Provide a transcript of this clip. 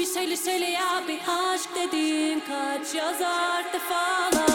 Bir söyle söyle ya bir aşk dediğin kaç yazar defalar.